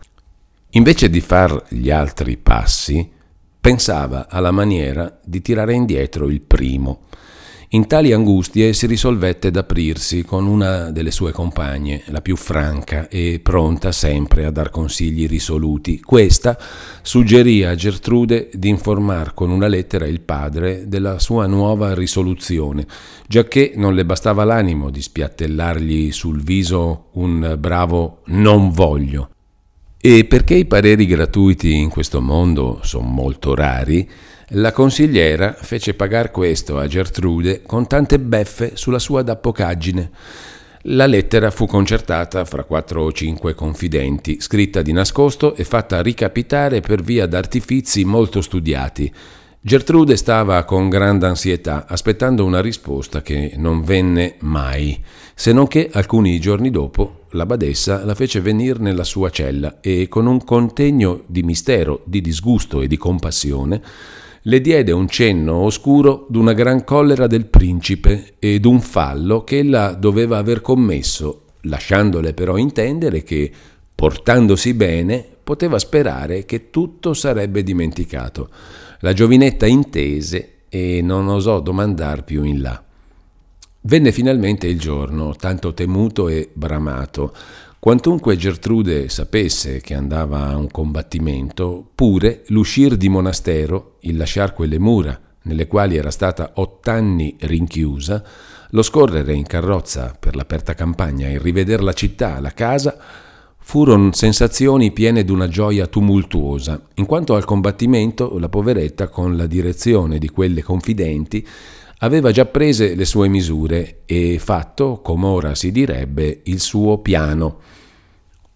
Invece di far gli altri passi, pensava alla maniera di tirare indietro il primo in tali angustie si risolvette d'aprirsi con una delle sue compagne, la più franca e pronta sempre a dar consigli risoluti. Questa suggerì a Gertrude di informar con una lettera il padre della sua nuova risoluzione, giacché non le bastava l'animo di spiattellargli sul viso un bravo non voglio. E perché i pareri gratuiti in questo mondo sono molto rari, La consigliera fece pagar questo a Gertrude con tante beffe sulla sua dappocaggine. La lettera fu concertata fra quattro o cinque confidenti, scritta di nascosto e fatta ricapitare per via d'artifizi molto studiati. Gertrude stava con grande ansietà aspettando una risposta che non venne mai, se non che alcuni giorni dopo la badessa la fece venire nella sua cella e con un contegno di mistero, di disgusto e di compassione le diede un cenno oscuro d'una gran collera del principe e d'un fallo che ella doveva aver commesso, lasciandole però intendere che, portandosi bene, poteva sperare che tutto sarebbe dimenticato. La giovinetta intese e non osò domandar più in là. Venne finalmente il giorno, tanto temuto e bramato, Quantunque Gertrude sapesse che andava a un combattimento, pure l'uscir di monastero, il lasciar quelle mura nelle quali era stata ott'anni rinchiusa, lo scorrere in carrozza per l'aperta campagna e riveder la città, la casa, furono sensazioni piene d'una gioia tumultuosa, in quanto al combattimento la poveretta, con la direzione di quelle confidenti, aveva già prese le sue misure e fatto, come ora si direbbe, il suo piano.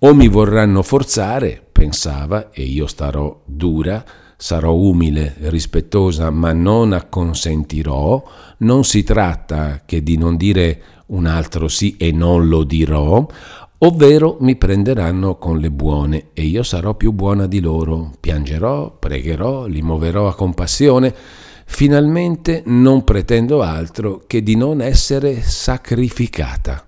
O mi vorranno forzare, pensava, e io starò dura, sarò umile, rispettosa, ma non acconsentirò, non si tratta che di non dire un altro sì e non lo dirò, ovvero mi prenderanno con le buone e io sarò più buona di loro, piangerò, pregherò, li muoverò a compassione, finalmente non pretendo altro che di non essere sacrificata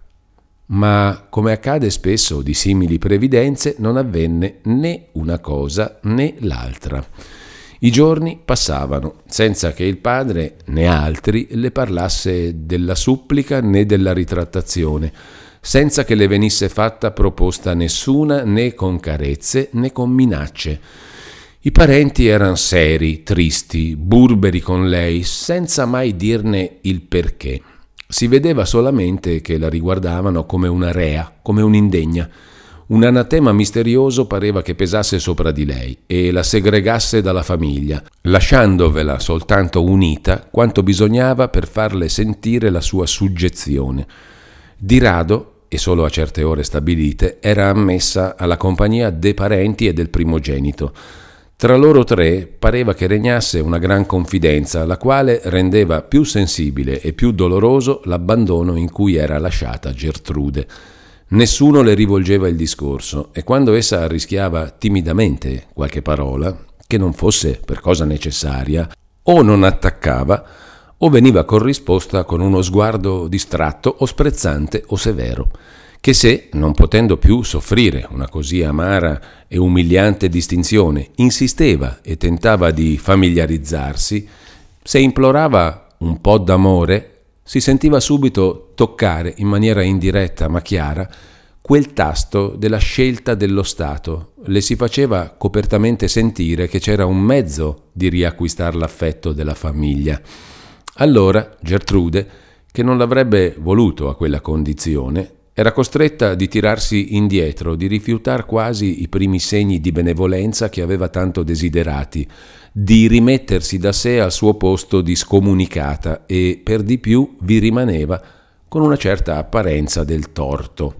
ma come accade spesso di simili previdenze non avvenne né una cosa né l'altra. I giorni passavano senza che il padre né altri le parlasse della supplica né della ritrattazione, senza che le venisse fatta proposta nessuna né con carezze né con minacce. I parenti erano seri, tristi, burberi con lei, senza mai dirne il perché. Si vedeva solamente che la riguardavano come una rea, come un'indegna. Un anatema misterioso pareva che pesasse sopra di lei e la segregasse dalla famiglia, lasciandovela soltanto unita quanto bisognava per farle sentire la sua suggezione. Di rado, e solo a certe ore stabilite, era ammessa alla compagnia dei parenti e del primogenito tra loro tre pareva che regnasse una gran confidenza, la quale rendeva più sensibile e più doloroso l'abbandono in cui era lasciata Gertrude. Nessuno le rivolgeva il discorso e quando essa arrischiava timidamente qualche parola, che non fosse per cosa necessaria, o non attaccava, o veniva corrisposta con uno sguardo distratto o sprezzante o severo che se, non potendo più soffrire una così amara e umiliante distinzione, insisteva e tentava di familiarizzarsi, se implorava un po' d'amore, si sentiva subito toccare in maniera indiretta ma chiara quel tasto della scelta dello Stato. Le si faceva copertamente sentire che c'era un mezzo di riacquistar l'affetto della famiglia. Allora Gertrude, che non l'avrebbe voluto a quella condizione, era costretta di tirarsi indietro, di rifiutar quasi i primi segni di benevolenza che aveva tanto desiderati, di rimettersi da sé al suo posto di scomunicata e per di più vi rimaneva con una certa apparenza del torto.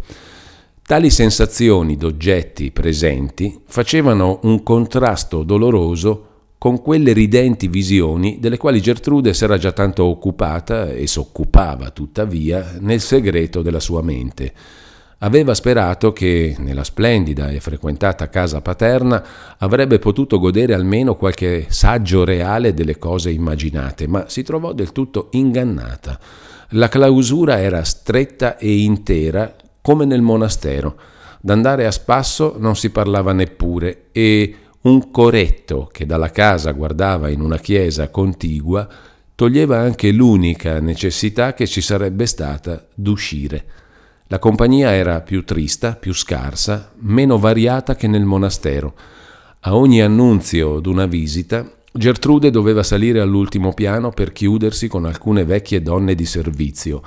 Tali sensazioni d'oggetti presenti facevano un contrasto doloroso con quelle ridenti visioni delle quali Gertrude s'era già tanto occupata e s'occupava tuttavia nel segreto della sua mente. Aveva sperato che, nella splendida e frequentata casa paterna, avrebbe potuto godere almeno qualche saggio reale delle cose immaginate, ma si trovò del tutto ingannata. La clausura era stretta e intera come nel monastero. D'andare a spasso non si parlava neppure e un coretto che dalla casa guardava in una chiesa contigua toglieva anche l'unica necessità che ci sarebbe stata d'uscire. La compagnia era più trista, più scarsa, meno variata che nel monastero. A ogni annunzio d'una visita, Gertrude doveva salire all'ultimo piano per chiudersi con alcune vecchie donne di servizio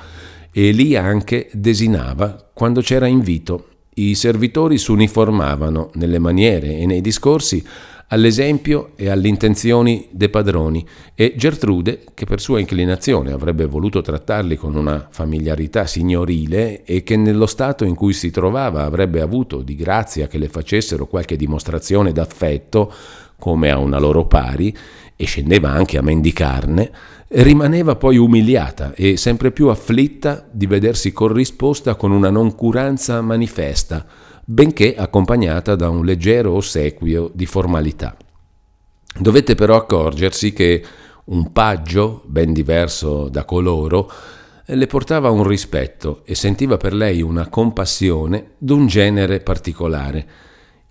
e lì anche desinava quando c'era invito i servitori s'uniformavano nelle maniere e nei discorsi all'esempio e alle intenzioni dei padroni e Gertrude, che per sua inclinazione avrebbe voluto trattarli con una familiarità signorile e che nello stato in cui si trovava avrebbe avuto di grazia che le facessero qualche dimostrazione d'affetto, come a una loro pari, e scendeva anche a mendicarne, rimaneva poi umiliata e sempre più afflitta di vedersi corrisposta con una noncuranza manifesta, benché accompagnata da un leggero ossequio di formalità. Dovette però accorgersi che un paggio, ben diverso da coloro, le portava un rispetto e sentiva per lei una compassione d'un genere particolare.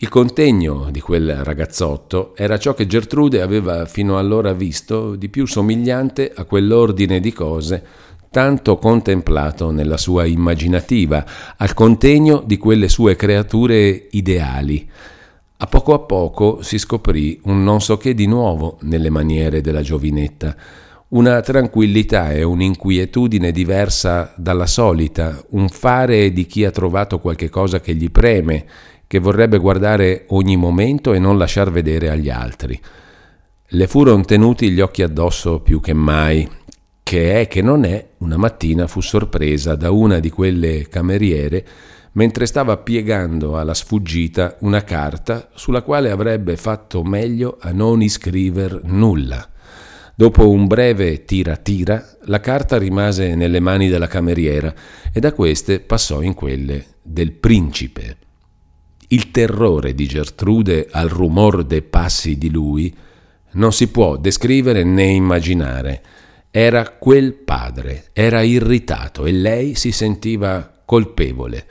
Il contegno di quel ragazzotto era ciò che Gertrude aveva fino allora visto di più somigliante a quell'ordine di cose tanto contemplato nella sua immaginativa, al contegno di quelle sue creature ideali. A poco a poco si scoprì un non so che di nuovo nelle maniere della giovinetta, una tranquillità e un'inquietudine diversa dalla solita, un fare di chi ha trovato qualche cosa che gli preme, che vorrebbe guardare ogni momento e non lasciar vedere agli altri. Le furono tenuti gli occhi addosso più che mai che è che non è, una mattina fu sorpresa da una di quelle cameriere mentre stava piegando alla sfuggita una carta sulla quale avrebbe fatto meglio a non iscriver nulla. Dopo un breve tira-tira, la carta rimase nelle mani della cameriera e da queste passò in quelle del principe. Il terrore di Gertrude al rumor dei passi di lui non si può descrivere né immaginare. Era quel padre, era irritato e lei si sentiva colpevole.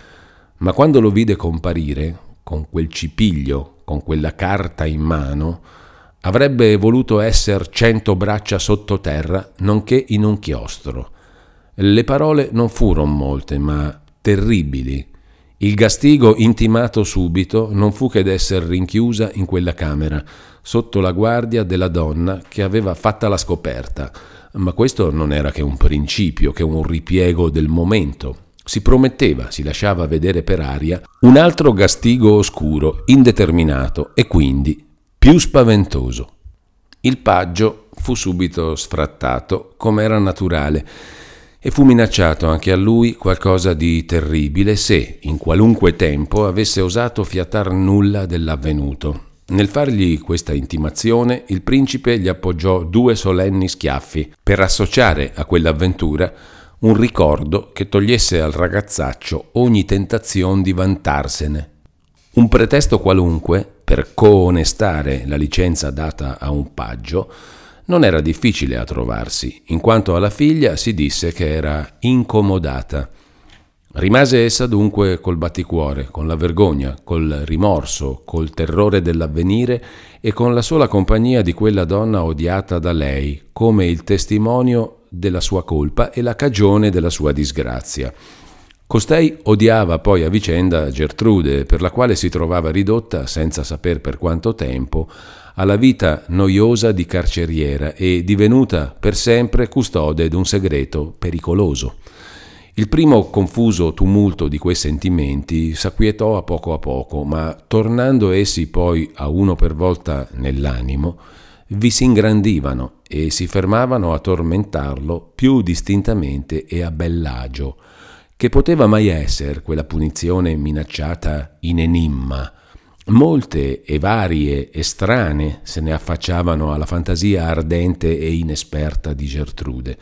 Ma quando lo vide comparire, con quel cipiglio, con quella carta in mano, avrebbe voluto esser cento braccia sottoterra, nonché in un chiostro. Le parole non furono molte, ma terribili. Il gastigo intimato subito non fu che d'esser rinchiusa in quella camera, sotto la guardia della donna che aveva fatta la scoperta ma questo non era che un principio, che un ripiego del momento. Si prometteva, si lasciava vedere per aria, un altro gastigo oscuro, indeterminato e quindi più spaventoso. Il paggio fu subito sfrattato, come era naturale, e fu minacciato anche a lui qualcosa di terribile se, in qualunque tempo, avesse osato fiatar nulla dell'avvenuto. Nel fargli questa intimazione, il principe gli appoggiò due solenni schiaffi per associare a quell'avventura un ricordo che togliesse al ragazzaccio ogni tentazione di vantarsene. Un pretesto qualunque per coonestare la licenza data a un paggio non era difficile a trovarsi, in quanto alla figlia si disse che era incomodata Rimase essa dunque col batticuore, con la vergogna, col rimorso, col terrore dell'avvenire e con la sola compagnia di quella donna odiata da lei, come il testimonio della sua colpa e la cagione della sua disgrazia. Costei odiava poi a vicenda Gertrude, per la quale si trovava ridotta, senza saper per quanto tempo, alla vita noiosa di carceriera e divenuta per sempre custode d'un segreto pericoloso. Il primo confuso tumulto di quei sentimenti s'acquietò a poco a poco, ma tornando essi poi a uno per volta nell'animo, vi si ingrandivano e si fermavano a tormentarlo più distintamente e a bell'agio. Che poteva mai essere quella punizione minacciata in enimma? Molte e varie e strane se ne affacciavano alla fantasia ardente e inesperta di Gertrude.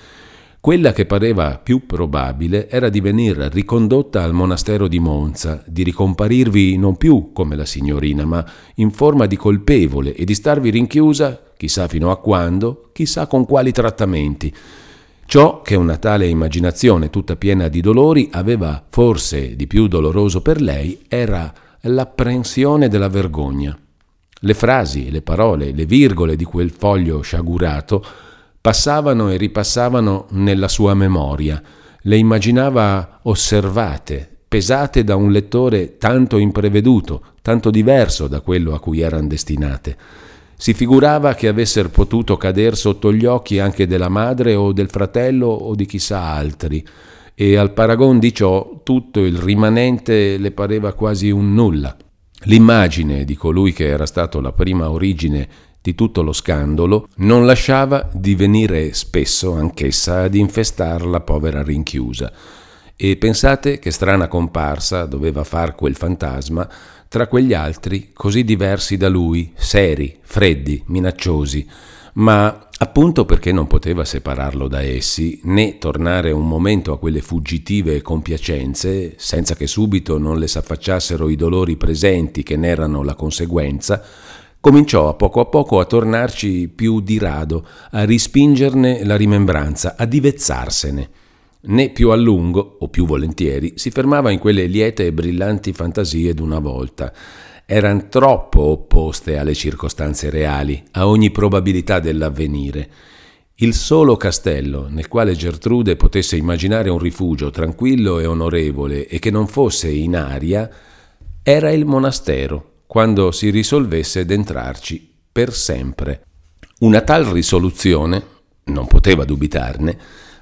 Quella che pareva più probabile era di venir ricondotta al monastero di Monza, di ricomparirvi non più come la signorina, ma in forma di colpevole e di starvi rinchiusa, chissà fino a quando, chissà con quali trattamenti. Ciò che una tale immaginazione tutta piena di dolori aveva forse di più doloroso per lei era l'apprensione della vergogna. Le frasi, le parole, le virgole di quel foglio sciagurato passavano e ripassavano nella sua memoria, le immaginava osservate, pesate da un lettore tanto impreveduto, tanto diverso da quello a cui erano destinate. Si figurava che avessero potuto cader sotto gli occhi anche della madre o del fratello o di chissà altri, e al paragon di ciò tutto il rimanente le pareva quasi un nulla. L'immagine di colui che era stato la prima origine di tutto lo scandalo non lasciava di venire spesso anch'essa ad infestar la povera rinchiusa. E pensate che strana comparsa doveva far quel fantasma tra quegli altri così diversi da lui, seri, freddi, minacciosi, ma appunto perché non poteva separarlo da essi, né tornare un momento a quelle fuggitive compiacenze, senza che subito non le s'affacciassero i dolori presenti che ne erano la conseguenza, cominciò a poco a poco a tornarci più di rado, a rispingerne la rimembranza, a divezzarsene. Né più a lungo, o più volentieri, si fermava in quelle liete e brillanti fantasie d'una volta. Eran troppo opposte alle circostanze reali, a ogni probabilità dell'avvenire. Il solo castello nel quale Gertrude potesse immaginare un rifugio tranquillo e onorevole e che non fosse in aria era il monastero, quando si risolvesse d'entrarci per sempre. Una tal risoluzione, non poteva dubitarne,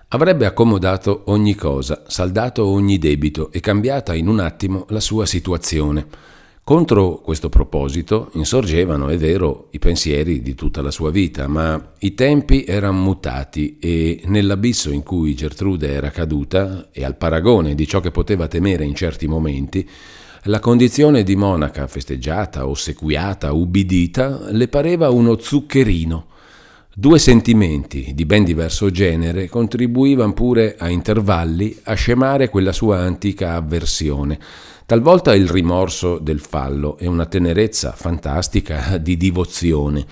avrebbe accomodato ogni cosa, saldato ogni debito e cambiata in un attimo la sua situazione. Contro questo proposito insorgevano, è vero, i pensieri di tutta la sua vita, ma i tempi erano mutati e nell'abisso in cui Gertrude era caduta, e al paragone di ciò che poteva temere in certi momenti, la condizione di monaca festeggiata, ossequiata, ubbidita, le pareva uno zuccherino. Due sentimenti di ben diverso genere contribuivano pure a intervalli a scemare quella sua antica avversione. Talvolta il rimorso del fallo e una tenerezza fantastica di divozione,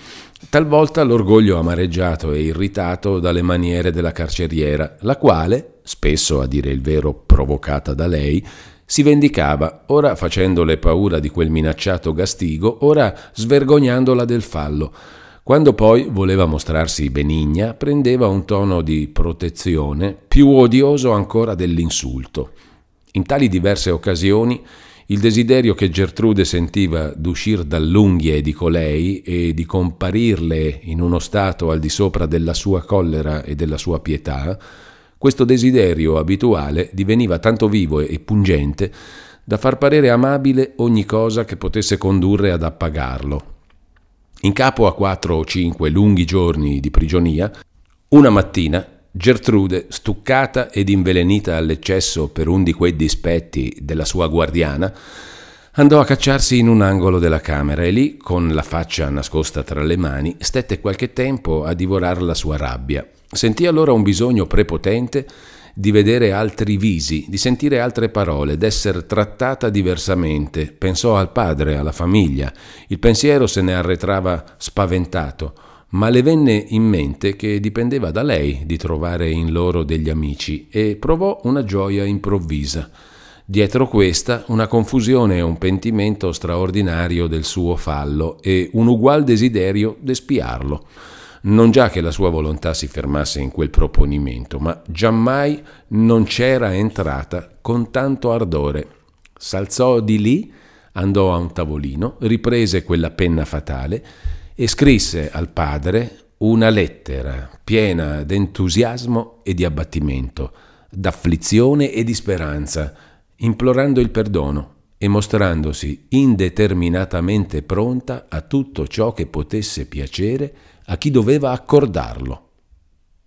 talvolta l'orgoglio amareggiato e irritato dalle maniere della carceriera, la quale, spesso a dire il vero provocata da lei, si vendicava, ora facendole paura di quel minacciato gastigo, ora svergognandola del fallo. Quando poi voleva mostrarsi benigna, prendeva un tono di protezione più odioso ancora dell'insulto. In tali diverse occasioni il desiderio che Gertrude sentiva d'uscir dall'unghie di colei e di comparirle in uno stato al di sopra della sua collera e della sua pietà, questo desiderio abituale diveniva tanto vivo e pungente da far parere amabile ogni cosa che potesse condurre ad appagarlo. In capo a quattro o cinque lunghi giorni di prigionia, una mattina Gertrude, stuccata ed invelenita all'eccesso per un di quei dispetti della sua guardiana, andò a cacciarsi in un angolo della camera e lì, con la faccia nascosta tra le mani, stette qualche tempo a divorar la sua rabbia. Sentì allora un bisogno prepotente di vedere altri visi, di sentire altre parole, d'essere trattata diversamente. Pensò al padre, alla famiglia. Il pensiero se ne arretrava spaventato, ma le venne in mente che dipendeva da lei di trovare in loro degli amici e provò una gioia improvvisa. Dietro questa una confusione e un pentimento straordinario del suo fallo e un ugual desiderio d'espiarlo non già che la sua volontà si fermasse in quel proponimento, ma giammai non c'era entrata con tanto ardore. S'alzò di lì, andò a un tavolino, riprese quella penna fatale e scrisse al padre una lettera piena d'entusiasmo e di abbattimento, d'afflizione e di speranza, implorando il perdono e mostrandosi indeterminatamente pronta a tutto ciò che potesse piacere a chi doveva accordarlo.